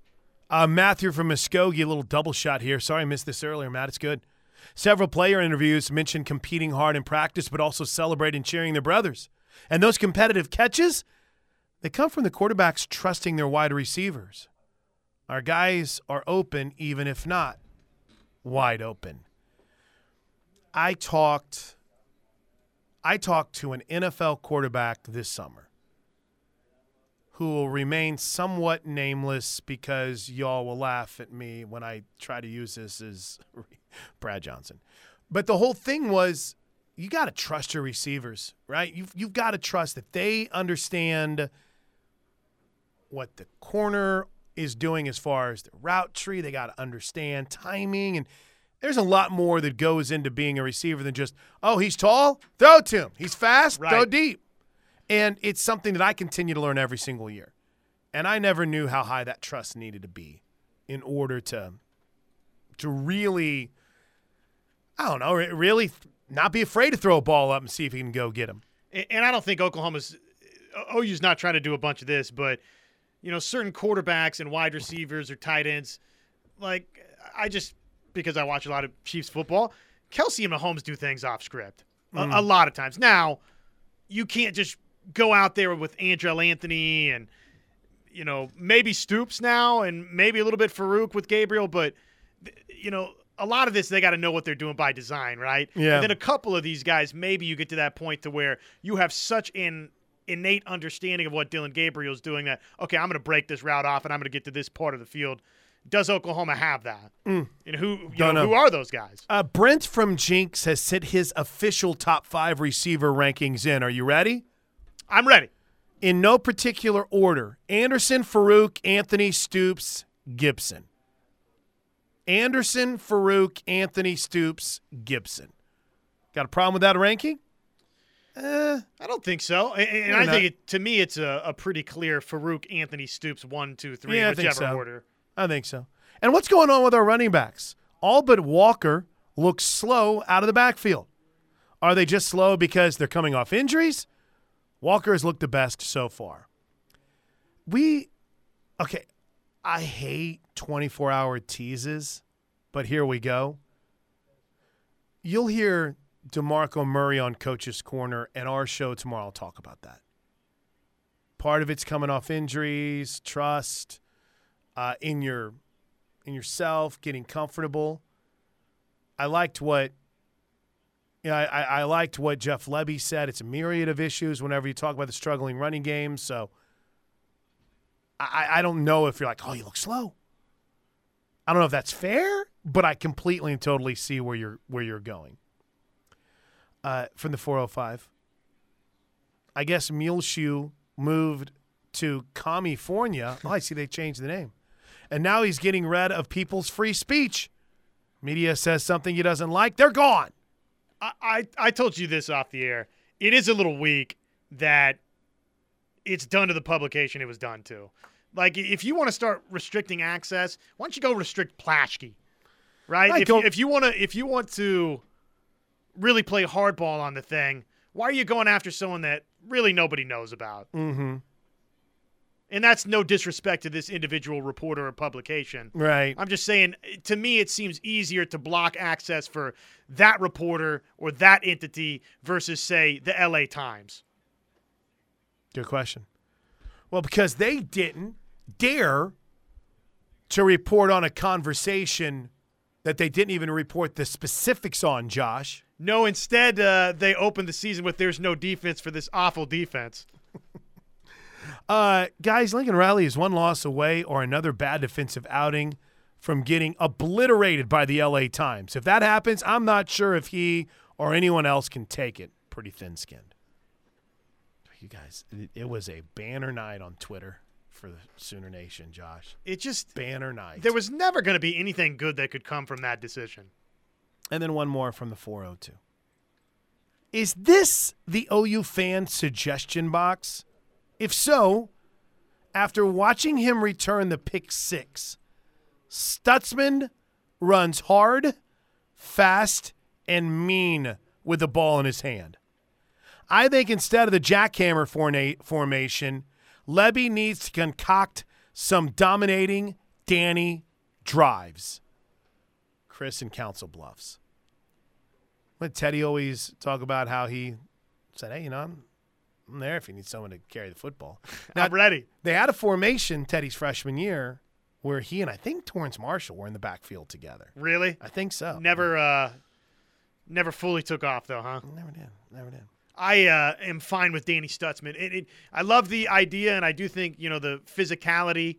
Uh, Matthew from Muskogee, a little double shot here. Sorry I missed this earlier, Matt. It's good. Several player interviews mentioned competing hard in practice, but also celebrating cheering their brothers. And those competitive catches, they come from the quarterbacks trusting their wide receivers. Our guys are open, even if not wide open. I talked I talked to an NFL quarterback this summer who will remain somewhat nameless because y'all will laugh at me when I try to use this as Brad Johnson. But the whole thing was you got to trust your receivers, right? You've, you've got to trust that they understand what the corner is doing as far as the route tree. They got to understand timing. And there's a lot more that goes into being a receiver than just, oh, he's tall, throw to him. He's fast, throw deep. And it's something that I continue to learn every single year. And I never knew how high that trust needed to be in order to to really I don't know, really not be afraid to throw a ball up and see if he can go get him. And and I don't think Oklahoma's OU's not trying to do a bunch of this, but you know, certain quarterbacks and wide receivers or tight ends, like I just because I watch a lot of Chiefs football, Kelce and Mahomes do things off script a, Mm. a lot of times. Now, you can't just go out there with Andrel Anthony and you know maybe Stoops now and maybe a little bit Farooq with Gabriel, but you know. A lot of this, they got to know what they're doing by design, right? Yeah. And then a couple of these guys, maybe you get to that point to where you have such an innate understanding of what Dillon Gabriel's doing that okay, I'm going to break this route off and I'm going to get to this part of the field. Does Oklahoma have that? Mm. And who know, know. who are those guys? Uh, Brent from Jenks has sent his official top five receiver rankings in. Are you ready? I'm ready. In no particular order Anderson, Farooq, Anthony, Stoops, Gibson. Anderson, Farooq, Anthony, Stoops, Gibson. Got a problem with that ranking? Uh, I don't think so. And, and I not. think it, to me, it's a, a pretty clear Farooq, Anthony, Stoops, one, two, three, yeah, I whichever think so. order. I think so. And what's going on with our running backs? All but Walker looks slow out of the backfield. Are they just slow because they're coming off injuries? Walker has looked the best so far. We, okay, I hate 24 hour teases, but here we go. You'll hear DeMarco Murray on Coach's Corner and our show tomorrow. I'll talk about that. Part of it's coming off injuries, trust, uh, in your in yourself, getting comfortable. I liked what you know, I, I I liked what Jeff Lebby said. It's a myriad of issues whenever you talk about the struggling running game. So I, I don't know if you're like, oh, you look slow. I don't know if that's fair, but I completely and totally see where you're where you're going. Uh, from the 405. I guess Muleshoe moved to California. Oh, I see they changed the name. And now he's getting rid of people's free speech. Media says something he doesn't like, they're gone. I, I, I told you this off the air. It is a little weak that it's done to the publication it was done to. Like, if you want to start restricting access, why don't you go restrict Plaschke? Right? If, if you want to, if you want to really play hardball on the thing, why are you going after someone that really nobody knows about? Mm-hmm. And that's no disrespect to this individual reporter or publication. Right. I'm just saying, to me, it seems easier to block access for that reporter or that entity versus, say, the LA Times. Good question. Well, because they didn't dare to report on a conversation that they didn't even report the specifics on, Josh. No, instead uh, they opened the season with "There's no defense for this awful defense." Uh, guys, Lincoln Riley is one loss away or another bad defensive outing from getting obliterated by the LA Times. If that happens, I'm not sure if he or anyone else can take it. Pretty thin skinned. You guys, it, it was a banner night on Twitter for the Sooner Nation, Josh. It just banner night. There was never going to be anything good that could come from that decision. And then one more from the 402. Is this the OU fan suggestion box? If so, after watching him return the pick six, Stutsman runs hard, fast, and mean with the ball in his hand. I think instead of the jackhammer formation, Lebby needs to concoct some dominating Danny drives. Chris and Council Bluffs. Let Teddy always talk about how he said, "Hey, you know, I'm, I'm there if you need someone to carry the football." Now, I'm ready. They had a formation Teddy's freshman year where he and I think Torrance Marshall were in the backfield together. Really? I think so. Never, uh, never fully took off though, huh? Never did. Never did. I uh, am fine with Danny Stutsman. It, it, I love the idea, and I do think you know the physicality.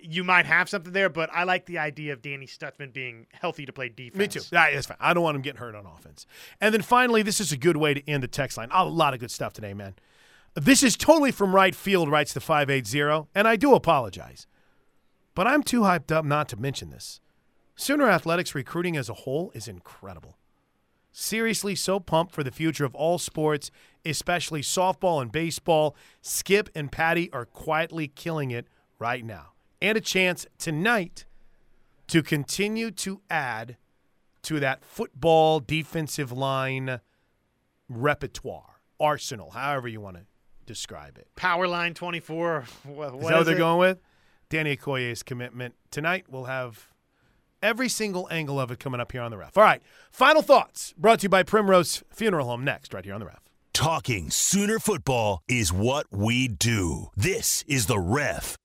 You might have something there, but I like the idea of Danny Stutsman being healthy to play defense. Me too. Ah, That's fine. I don't want him getting hurt on offense. And then finally, this is a good way to end the text line. A lot of good stuff today, man. This is totally from right field, writes the 580, and I do apologize. But I'm too hyped up not to mention this. Sooner Athletics recruiting as a whole is incredible. Seriously, so pumped for the future of all sports, especially softball and baseball. Skip and Patty are quietly killing it right now. And a chance tonight to continue to add to that football defensive line repertoire, arsenal, however you want to describe it. Power line 24. What, Is what that what is they're it? going with? Danny Okoye's commitment. Tonight, we'll have every single angle of it coming up here on the ref. All right, final thoughts brought to you by Primrose Funeral Home next, right here on the ref. Talking Sooner football is what we do. This is the ref.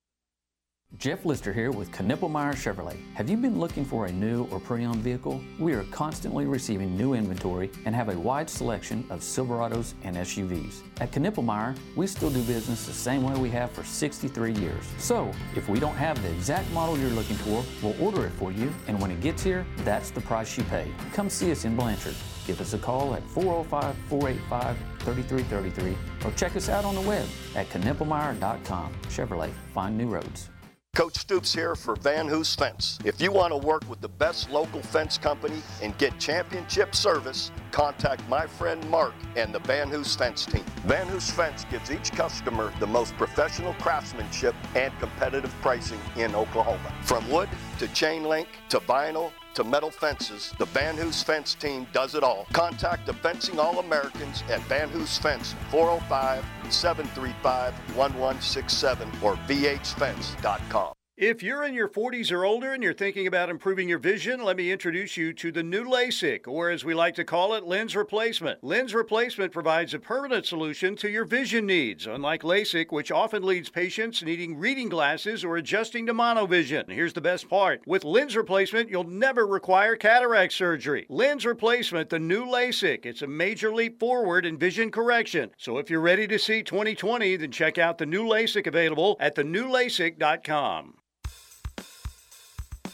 Jeff Lister here with Knippelmeyer Chevrolet. Have you been looking for a new or pre-owned vehicle? We are constantly receiving new inventory and have a wide selection of Silverados and SUVs. At Knippelmeyer, we still do business the same way we have for 63 years. So, if we don't have the exact model you're looking for, we'll order it for you, and when it gets here, that's the price you pay. Come see us in Blanchard. Give us a call at 405 485 3333 or check us out on the web at knippelmeyer.com. Chevrolet, find new roads. Coach Stoops here for Van Hoos Fence. If you want to work with the best local fence company and get championship service, contact my friend Mark and the Van Hoos Fence team. Van Hoos Fence gives each customer the most professional craftsmanship and competitive pricing in Oklahoma. From wood to chain link to vinyl to metal fences, the Van Hoos Fence team does it all. Contact the Fencing All Americans at Van Hoos Fence 405 735 1167 or vhfence.com. If you're in your 40s or older and you're thinking about improving your vision, let me introduce you to the new LASIK, or as we like to call it, lens replacement. Lens replacement provides a permanent solution to your vision needs, unlike LASIK, which often leads patients needing reading glasses or adjusting to monovision. Here's the best part with lens replacement, you'll never require cataract surgery. Lens replacement, the new LASIK, it's a major leap forward in vision correction. So if you're ready to see 2020, then check out the new LASIK available at thenewlasik.com.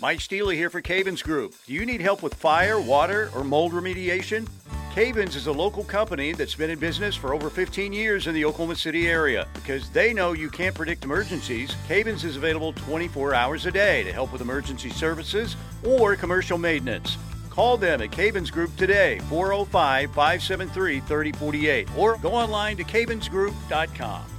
Mike Steely here for Cavens Group. Do you need help with fire, water, or mold remediation? Cavens is a local company that's been in business for over 15 years in the Oklahoma City area. Because they know you can't predict emergencies, Cavens is available 24 hours a day to help with emergency services or commercial maintenance. Call them at Cavens Group today, 405 573 3048, or go online to cavensgroup.com.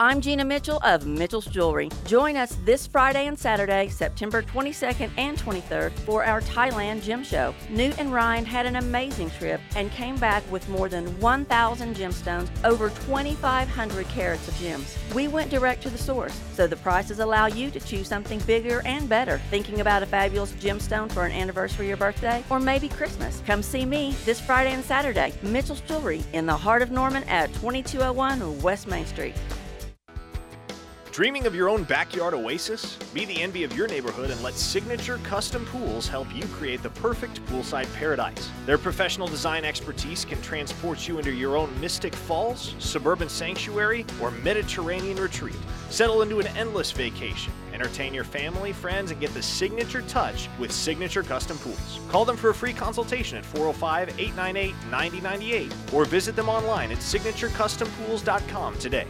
I'm Gina Mitchell of Mitchell's Jewelry. Join us this Friday and Saturday, September 22nd and 23rd, for our Thailand gem show. Newt and Ryan had an amazing trip and came back with more than 1,000 gemstones, over 2,500 carats of gems. We went direct to the source, so the prices allow you to choose something bigger and better. Thinking about a fabulous gemstone for an anniversary or birthday, or maybe Christmas? Come see me this Friday and Saturday, Mitchell's Jewelry, in the heart of Norman at 2201 West Main Street. Dreaming of your own backyard oasis? Be the envy of your neighborhood and let Signature Custom Pools help you create the perfect poolside paradise. Their professional design expertise can transport you into your own Mystic Falls, suburban sanctuary, or Mediterranean retreat. Settle into an endless vacation. Entertain your family, friends, and get the signature touch with Signature Custom Pools. Call them for a free consultation at 405 898 9098 or visit them online at signaturecustompools.com today.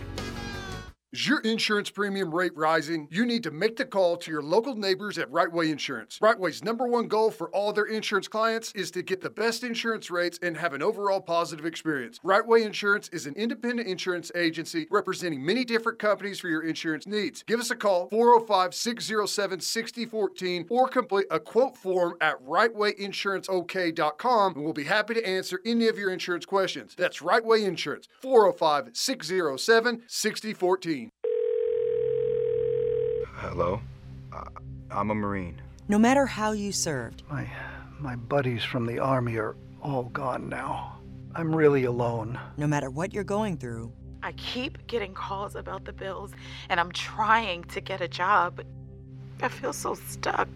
Is your insurance premium rate rising? You need to make the call to your local neighbors at Rightway Insurance. Rightway's number one goal for all their insurance clients is to get the best insurance rates and have an overall positive experience. Rightway Insurance is an independent insurance agency representing many different companies for your insurance needs. Give us a call 405 607 6014 or complete a quote form at rightwayinsuranceok.com and we'll be happy to answer any of your insurance questions. That's Rightway Insurance 405 607 6014. Hello? Uh, I'm a Marine. No matter how you served, My my buddies from the army are all gone now. I'm really alone. no matter what you're going through, I keep getting calls about the bills, and I'm trying to get a job, I feel so stuck.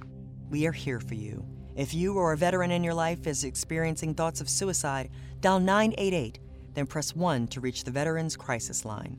we are here for you. If you or a veteran in your life is experiencing thoughts of suicide, dial 988, then press 1 to reach the Veterans Crisis Line.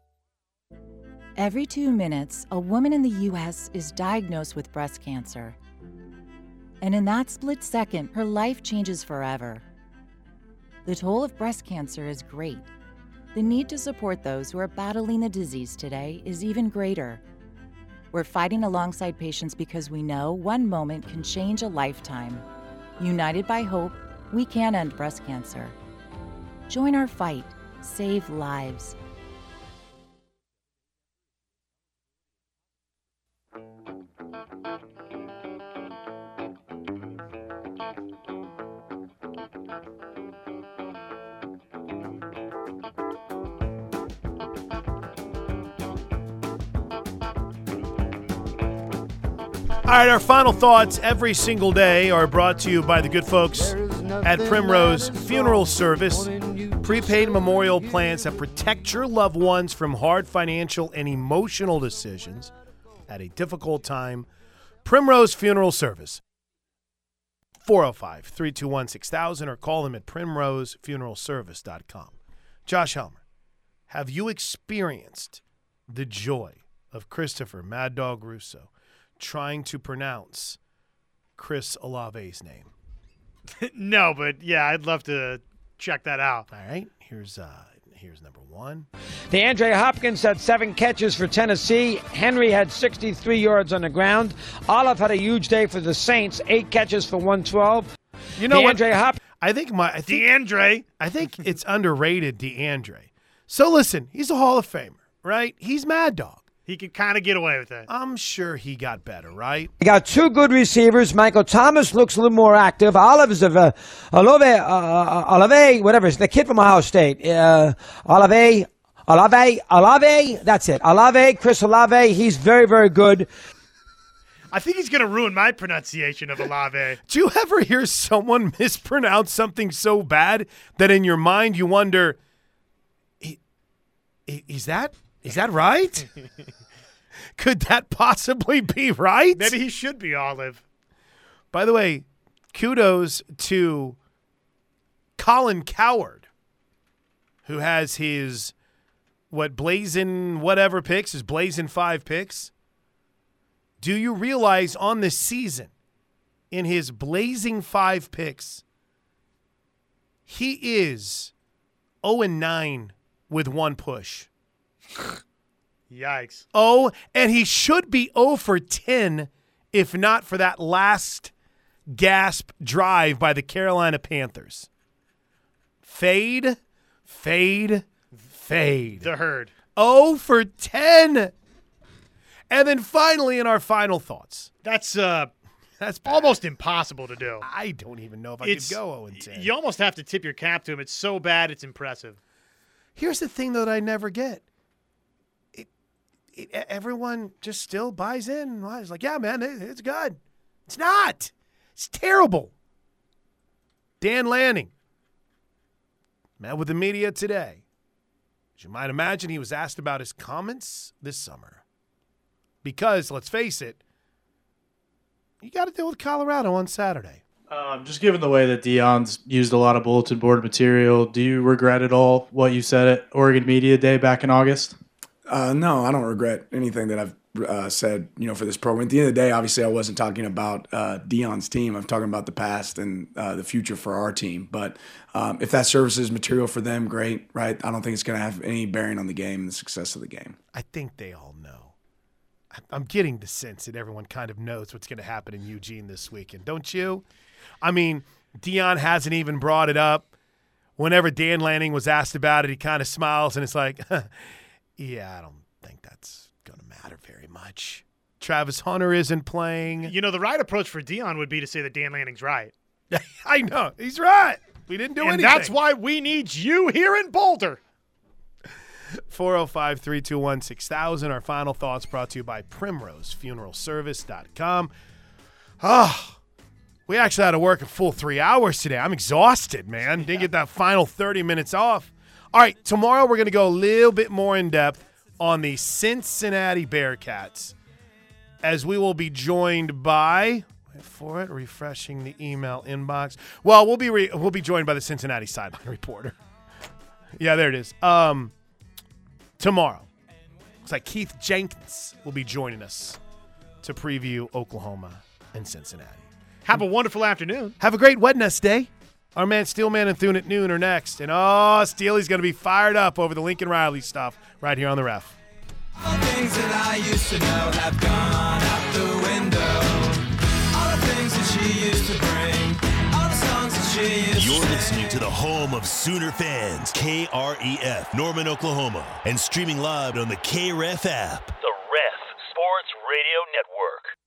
Every two minutes, a woman in the U.S. is diagnosed with breast cancer. And in that split second, her life changes forever. The toll of breast cancer is great. The need to support those who are battling the disease today is even greater. We're fighting alongside patients because we know one moment can change a lifetime. United by hope, we can end breast cancer. Join our fight, save lives. Right, our final thoughts every single day are brought to you by the good folks at Primrose Funeral Service. Prepaid memorial plans that protect your loved ones from hard financial and emotional decisions at a difficult time. Primrose Funeral Service. 405 321 6000 or call them at primrosefuneralservice.com. Josh Helmer, have you experienced the joy of Christopher Mad Dog Russo trying to pronounce Chris Olave's name? no, but yeah, I'd love to check that out. All right, here's uh here's number one. DeAndre Hopkins had seven catches for Tennessee. Henry had 63 yards on the ground. Olive had a huge day for the Saints, eight catches for 112. You know DeAndre what? Hop- I think my I think, DeAndre. I think it's underrated, DeAndre. So listen, he's a Hall of Famer, right? He's Mad Dog. He could kind of get away with it. I'm sure he got better, right? They got two good receivers. Michael Thomas looks a little more active. Olive is of uh, Olave, uh, Olave, whatever. It's the kid from Ohio State. Uh, Olave, Olave, Olave. That's it. Olave, Chris Olave. He's very, very good. I think he's going to ruin my pronunciation of Olave. Do you ever hear someone mispronounce something so bad that in your mind you wonder, "I- i- is that is that right? Could that possibly be right? Maybe he should be Olive. By the way, kudos to Colin Cowherd, who has his what blazing whatever picks, his blazing five picks. Do you realize on this season, in his blazing five picks, he is 0 and 9 with one push. Yikes. Oh, and he should be 0 for 10 if not for that last gasp drive by the Carolina Panthers. Fade, fade, fade. The herd. 0 for 10. And then finally, in our final thoughts, That's uh, that's almost impossible to do. I don't even know if I It's- could go 0 and 10. You almost have to tip your cap to him. It's so bad, it's impressive. Here's the thing that I never get. Everyone just still buys in. It's like, yeah, man, it, it's good. It's not. It's terrible. Dan Lanning met with the media today. As you might imagine, he was asked about his comments this summer. Because, let's face it, you got to deal with Colorado on Saturday. Um, just given the way that Deion's used a lot of bulletin board material, do you regret at all what you said at Oregon Media Day back in August? Uh, no, I don't regret anything that I've uh, said. You know, for this program. At the end of the day, obviously, I wasn't talking about uh, Deion's team. I'm talking about the past and uh, the future for our team. But um, if that serves as material for them, great, right? I don't think it's going to have any bearing on the game and the success of the game. I think they all know. I'm getting the sense that everyone kind of knows what's going to happen in Eugene this weekend, don't you? I mean, Deion hasn't even brought it up. Whenever Dan Lanning was asked about it, he kind of smiles and it's like, yeah, I don't think that's going to matter very much. Travis Hunter isn't playing. You know, the right approach for Deion would be to say that Dan Lanning's right. I know. He's right. We didn't do and anything. that's why we need you here in Boulder. 405 321 6000. Our final thoughts brought to you by primrosefuneralservice.com. Ah, we actually had to work a full three hours today. I'm exhausted, man. Didn't get that final 30 minutes off. All right, tomorrow we're going to go a little bit more in depth on the Cincinnati Bearcats as we will be joined by. Wait for it, refreshing the email inbox. Well, we'll be re- we'll be joined by the Cincinnati sideline reporter. yeah, there it is. Um, tomorrow. Looks like Keith Jenkins will be joining us to preview Oklahoma and Cincinnati. Have a wonderful afternoon. Have a great Wednesday. Our man Steelman and Thune at noon are next. And oh, Steely's going to be fired up over the Lincoln Riley stuff right here on the ref. All things that I used to know have gone out the window. All the things that she used to bring. You're listening to the home of Sooner fans, KREF, Norman, Oklahoma, and streaming live on the KREF app. The Ref Sports Radio Network.